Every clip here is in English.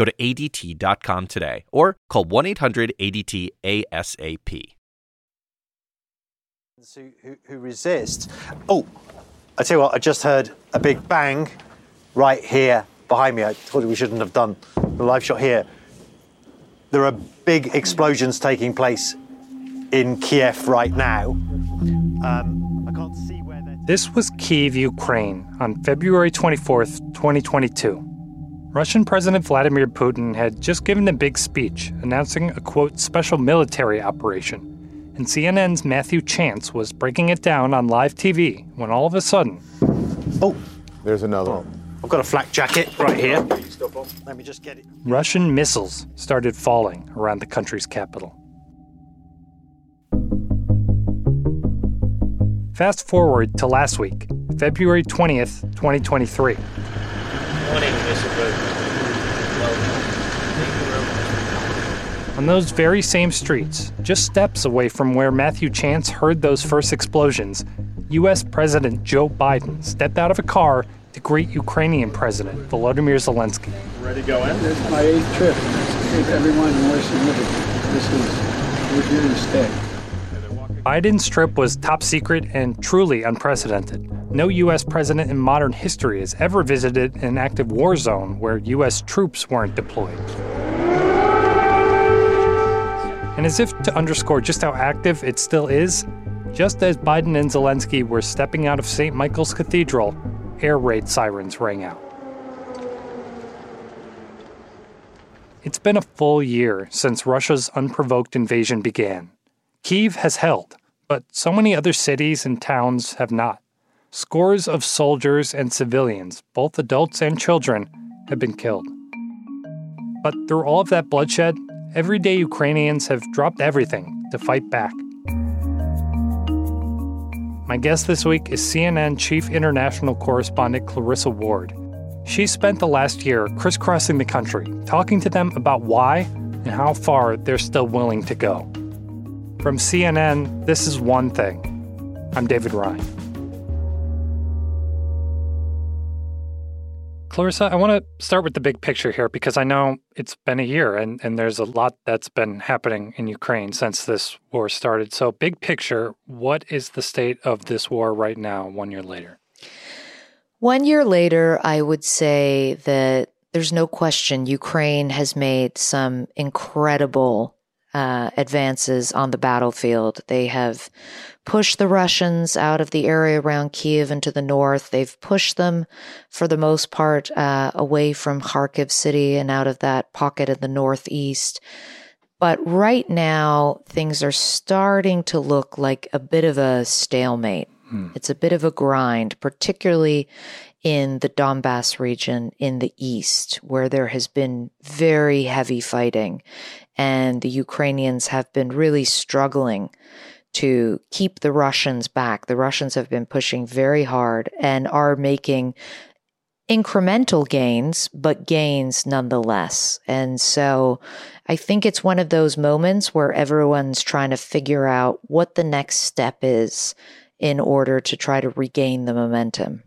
Go to ADT.com today or call 1 800 ADT ASAP. Who, who, who resist. Oh, I tell you what, I just heard a big bang right here behind me. I told you we shouldn't have done the live shot here. There are big explosions taking place in Kiev right now. Um, I can't see where they're. This was Kiev, Ukraine, on February 24th, 2022. Russian President Vladimir Putin had just given a big speech announcing a quote special military operation, and CNN's Matthew Chance was breaking it down on live TV when all of a sudden, Oh, There's another one. I've got a flak jacket right here. Let me just get it. Russian missiles started falling around the country's capital. Fast forward to last week, February 20th, 2023. Morning, Mr. President. Welcome. Thank you very much. On those very same streets, just steps away from where Matthew Chance heard those first explosions, U.S. President Joe Biden stepped out of a car to greet Ukrainian President Volodymyr Zelensky. Ready to go in? This is my eighth trip. To keep everyone more significant. This is, we're here to stay. Biden's trip was top secret and truly unprecedented. No U.S. president in modern history has ever visited an active war zone where U.S. troops weren't deployed. And as if to underscore just how active it still is, just as Biden and Zelensky were stepping out of St. Michael's Cathedral, air raid sirens rang out. It's been a full year since Russia's unprovoked invasion began. Kiev has held, but so many other cities and towns have not. Scores of soldiers and civilians, both adults and children, have been killed. But through all of that bloodshed, everyday Ukrainians have dropped everything to fight back. My guest this week is CNN Chief International Correspondent Clarissa Ward. She spent the last year crisscrossing the country, talking to them about why and how far they're still willing to go. From CNN, this is One Thing. I'm David Rind. Clarissa, I want to start with the big picture here because I know it's been a year and, and there's a lot that's been happening in Ukraine since this war started. So, big picture, what is the state of this war right now, one year later? One year later, I would say that there's no question Ukraine has made some incredible uh, advances on the battlefield. They have pushed the Russians out of the area around Kiev into the north. They've pushed them, for the most part, uh, away from Kharkiv city and out of that pocket in the northeast. But right now, things are starting to look like a bit of a stalemate. It's a bit of a grind, particularly in the Donbass region in the east, where there has been very heavy fighting. And the Ukrainians have been really struggling to keep the Russians back. The Russians have been pushing very hard and are making incremental gains, but gains nonetheless. And so I think it's one of those moments where everyone's trying to figure out what the next step is in order to try to regain the momentum.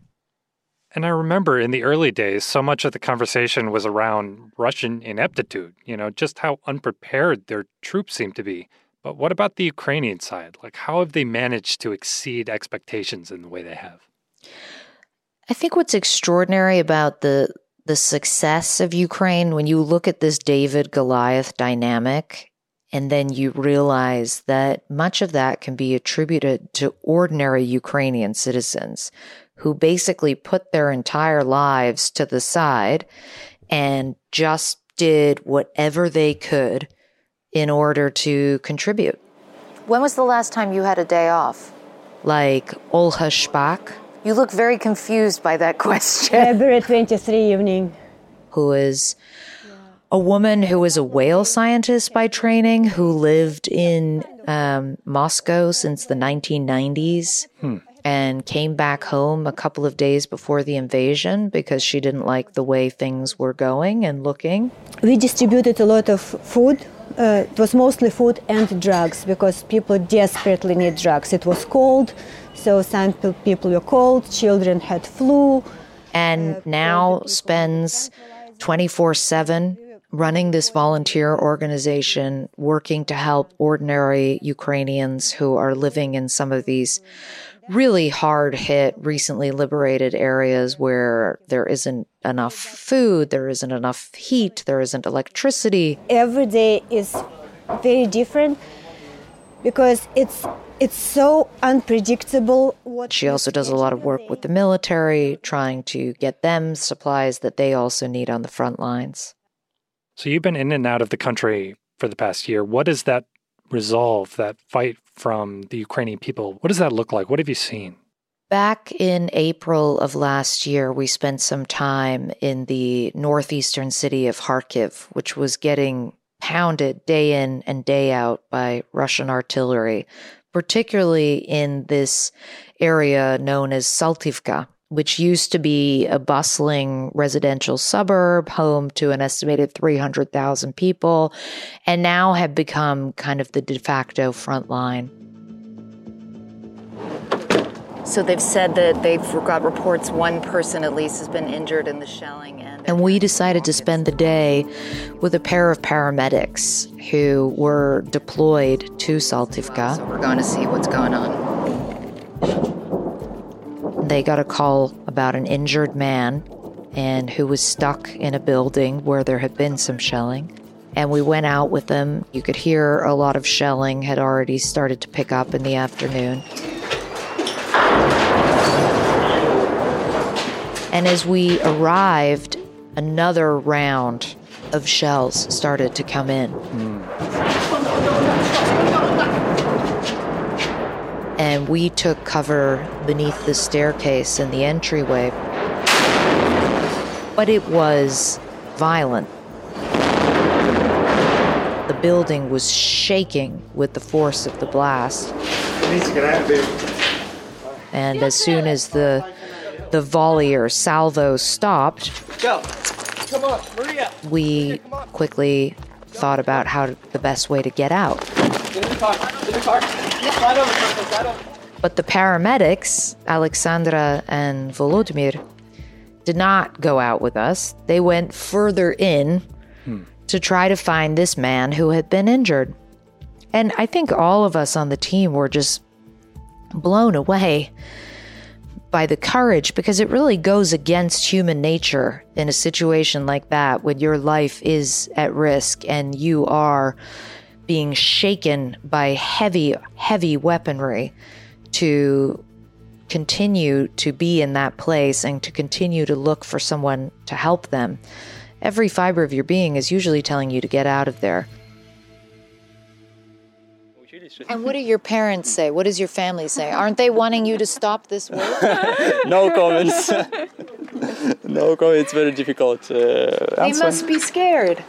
And I remember in the early days, so much of the conversation was around Russian ineptitude, you know, just how unprepared their troops seemed to be. But what about the Ukrainian side? Like, how have they managed to exceed expectations in the way they have? I think what's extraordinary about the the success of Ukraine when you look at this David Goliath dynamic and then you realize that much of that can be attributed to ordinary Ukrainian citizens who basically put their entire lives to the side and just did whatever they could in order to contribute. When was the last time you had a day off? Like Olha Shpak? You look very confused by that question. February 23 evening. Who is a woman who was a whale scientist by training who lived in um, Moscow since the 1990s and came back home a couple of days before the invasion because she didn't like the way things were going and looking. We distributed a lot of food. Uh, it was mostly food and drugs because people desperately need drugs. It was cold, so some pe- people were cold, children had flu. and now spends 24 7 running this volunteer organization, working to help ordinary Ukrainians who are living in some of these really hard hit, recently liberated areas where there isn't enough food, there isn't enough heat, there isn't electricity. Every day is very different because it's it's so unpredictable. What She also does a lot of work with the military, trying to get them supplies that they also need on the front lines. So you've been in and out of the country for the past year. What is that resolve, that fight from the Ukrainian people? What does that look like? What have you seen? Back in April of last year, we spent some time in the northeastern city of Kharkiv, which was getting pounded day in and day out by Russian artillery, particularly in this area known as Saltivka, which used to be a bustling residential suburb home to an estimated 300,000 people, and now have become kind of the de facto front line. So they've said that they've got reports one person at least has been injured in the shelling. And, And we decided to spend the day with a pair of paramedics who were deployed to So Saltivka. we're going to see what's going on. They got a call about an injured man and who was stuck in a building where there had been some shelling. And we went out with them. You could hear a lot of shelling had already started to pick up in the afternoon. And as we arrived, another round of shells started to come in. Hmm. And we took cover beneath the staircase in the entryway. But it was violent. The building was shaking with the force of the blast. And as soon as the the volley or salvo stopped, Go. Come on, Maria. we quickly thought about how to, the best way to get out. Get in the car. Get in the car. Slide over, Marco, slide over. But the paramedics, Alexandra and Volodymyr, did not go out with us. They went further in hmm. to try to find this man who had been injured. And I think all of us on the team were just blown away by the courage because it really goes against human nature in a situation like that when your life is at risk and you are being shaken by heavy, heavy weaponry to continue to be in that place and to continue to look for someone to help them. Every fiber of your being is usually telling you to get out of there. And what do your parents say? What does your family say? Aren't they wanting you to stop this war? no comments. no comments. It's very difficult. Uh, They answer. must be scared.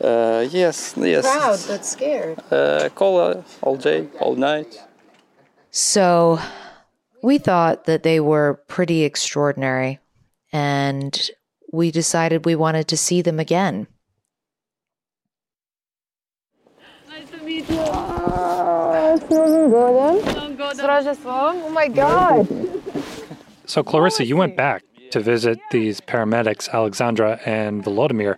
Uh, yes, yes. Proud, but scared. Uh, call uh, all day, all night. So we thought that they were pretty extraordinary, and we decided we wanted to see them again. Nice to meet you. Oh my god. So, Clarissa, you went back to visit these paramedics, Alexandra and Volodymyr.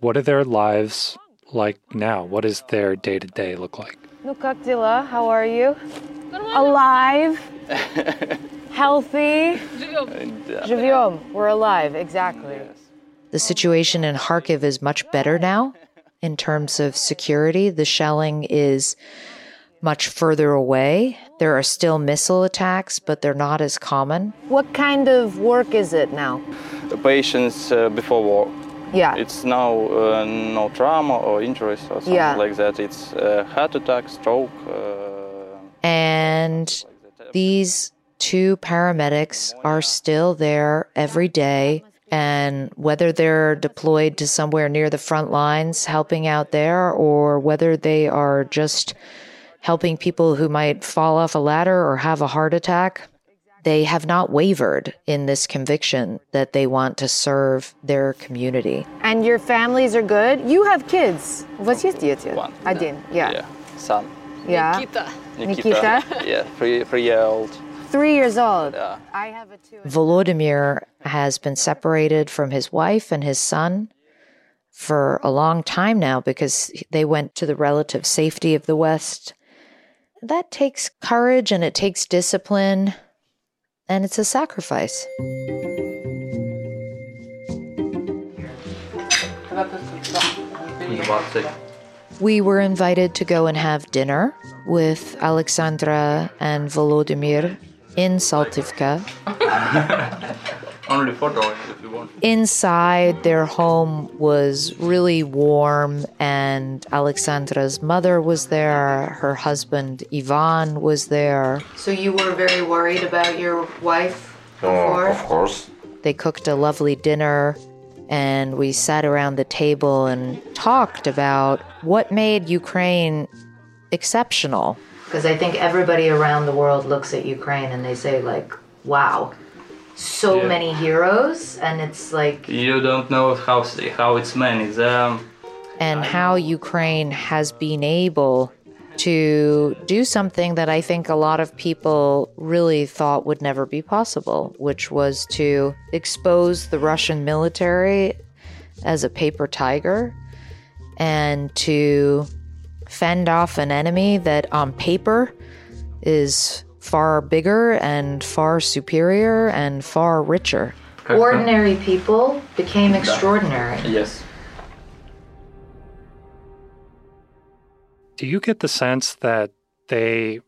What are their lives like now? What does their day to day look like? Ну как дела? How are you? Alive. Healthy. Живем. We're alive, exactly. The situation in Kharkiv is much better now in terms of security. The shelling is much further away. There are still missile attacks, but they're not as common. What kind of work is it now? The patients uh, before war. yeah. It's now uh, no trauma or injuries or something Yeah. like that. It's uh, heart attack, stroke. Uh, And these two paramedics are still there every day And whether they're deployed to somewhere near the front lines helping out there, or whether they are just helping people who might fall off a ladder or have a heart attack, they have not wavered in this conviction that they want to serve their community. And your families are good? You have kids. What's your kids? One. Adin, yeah. Yeah, son. Yeah. Nikita. Nikita. Nikita. yeah, three, three year old three years old. Yeah. I have a two. Volodymyr has been separated from his wife and his son for a long time now because they went to the relative safety of the West. That takes courage and it takes discipline and it's a sacrifice. We were invited to go and have dinner with Alexandra and Volodymyr in Saltivka. Only photo. Inside, their home was really warm, and Alexandra's mother was there. Her husband, Ivan, was there. So, you were very worried about your wife uh, before? of course. They cooked a lovely dinner, and we sat around the table and talked about what made Ukraine exceptional. Because I think everybody around the world looks at Ukraine and they say, like, wow, so Yeah. many heroes, and it's like, You don't know how how it's many. The, um, and how Ukraine has been able to do something that I think a lot of people really thought would never be possible, which was to expose the Russian military as a paper tiger and to fend off an enemy that on paper is far bigger and far superior and far richer. Ordinary people became extraordinary. yes. Do you get the sense that they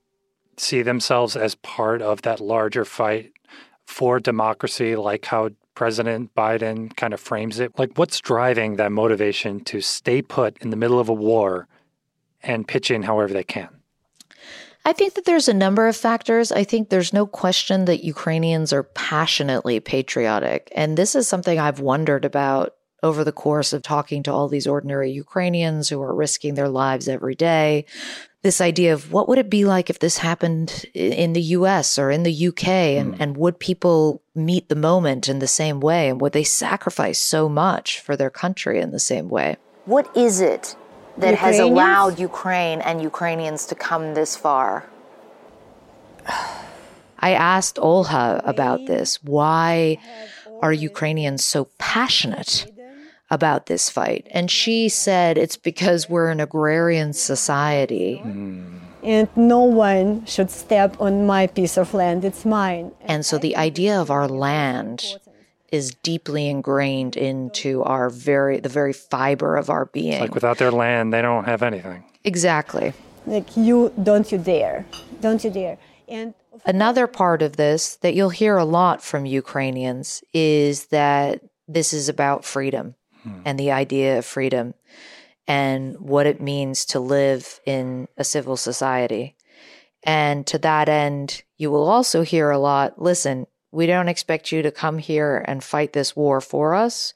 see themselves as part of that larger fight for democracy, like how President Biden kind of frames it? Like, what's driving that motivation to stay put in the middle of a war and pitch in however they can? I think that there's a number of factors. I think there's no question that Ukrainians are passionately patriotic. And this is something I've wondered about over the course of talking to all these ordinary Ukrainians who are risking their lives every day. This idea of what would it be like if this happened in the US or in the UK? And, mm. and would people meet the moment in the same way? And would they sacrifice so much for their country in the same way? What is it that has allowed Ukraine and Ukrainians to come this far? I asked Olha about this. Why are Ukrainians so passionate about this fight? And she said it's because we're an agrarian society. Hmm. And no one should step on my piece of land. It's mine. And so the idea of our land is deeply ingrained into our very the very fiber of our being. Like, without their land, they don't have anything. exactly. Like you, don't you dare, don't you dare. And Another part of this that you'll hear a lot from Ukrainians is that this is about freedom hmm. and the idea of freedom and what it means to live in a civil society. And to that end, you will also hear a lot listen, we don't expect you to come here and fight this war for us.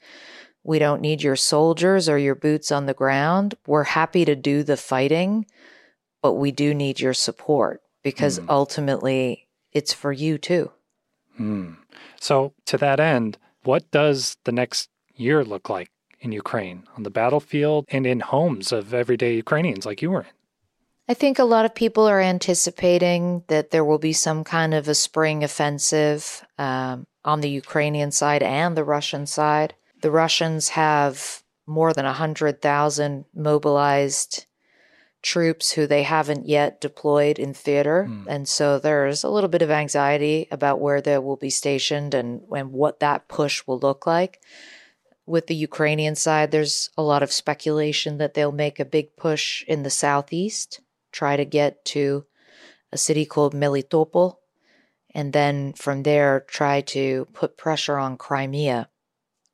We don't need your soldiers or your boots on the ground. We're happy to do the fighting, but we do need your support because ultimately it's for you too. Hmm. So, to that end, what does the next year look like in Ukraine on the battlefield and in homes of everyday Ukrainians like you were in? I think a lot of people are anticipating that there will be some kind of a spring offensive um, on the Ukrainian side and the Russian side. The Russians have more than 100,000 mobilized troops who they haven't yet deployed in theater. And so there's a little bit of anxiety about where they will be stationed and, and what that push will look like. With the Ukrainian side, there's a lot of speculation that they'll make a big push in the southeast, try to get to a city called Melitopol, and then from there try to put pressure on Crimea,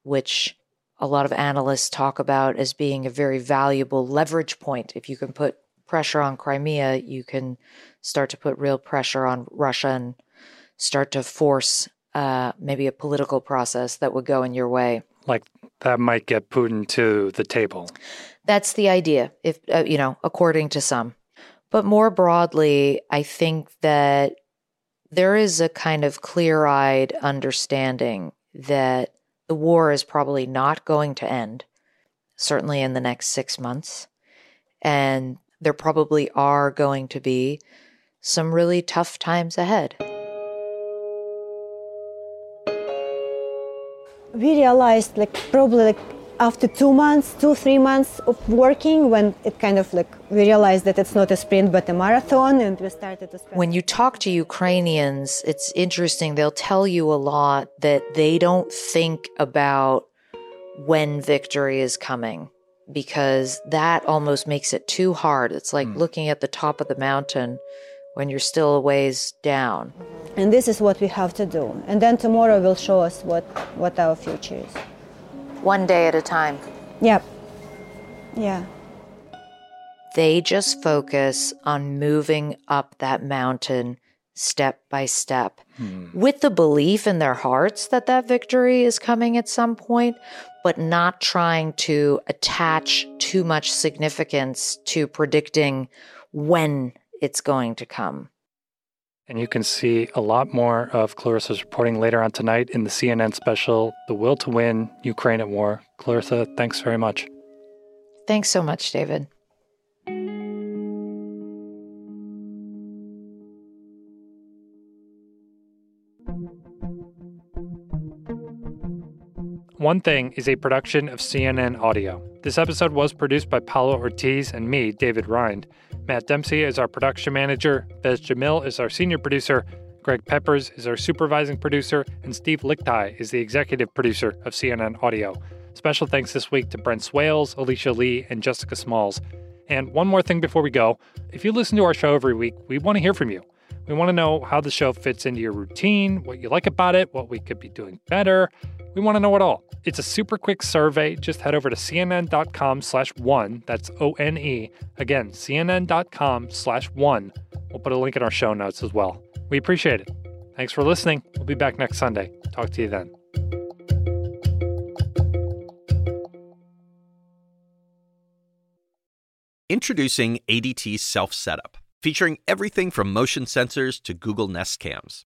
which a lot of analysts talk about as being a very valuable leverage point. If you can put pressure on Crimea, you can start to put real pressure on Russia and start to force uh, maybe a political process that would go in your way. Like that might get Putin to the table. That's the idea, if uh, you know, according to some. But more broadly, I think that there is a kind of clear-eyed understanding that the war is probably not going to end, certainly in the next 6 months. And there probably are going to be some really tough times ahead. We realized, like, probably like after two months, two, three months of working, when it kind of like we realized that it's not a sprint but a marathon, and we started to. When you talk to Ukrainians, it's interesting. They'll tell you a lot that they don't think about when victory is coming because that almost makes it too hard. It's like mm. looking at the top of the mountain when you're still a ways down. And this is what we have to do. And then tomorrow will show us what, what our future is. One day at a time. Yep. Yeah. They just focus on moving up that mountain step by step hmm. with the belief in their hearts that that victory is coming at some point, but not trying to attach too much significance to predicting when it's going to come. And you can see a lot more of Clarissa's reporting later on tonight in the CNN special, The Will to Win Ukraine at War. Clarissa, thanks very much. Thanks so much, David. One Thing is a production of CNN Audio. This episode was produced by Paolo Ortiz and me, David Rind. Matt Dempsey is our production manager, Bez Jamil is our senior producer, Greg Peppers is our supervising producer, and Steve Lickteig is the executive producer of CNN Audio. Special thanks this week to Brent Swails, Alicia Lee, and Jessica Smalls. And one more thing before we go if you listen to our show every week, we want to hear from you. We want to know how the show fits into your routine, what you like about it, what we could be doing better. We want to know it all. It's a super quick survey. Just head over to cnn.com slash one. That's O-N-E. Again, cnn.com slash one. We'll put a link in our show notes as well. We appreciate it. Thanks for listening. We'll be back next Sunday. Talk to you then. Introducing ADT Self Setup, featuring everything from motion sensors to Google Nest cams.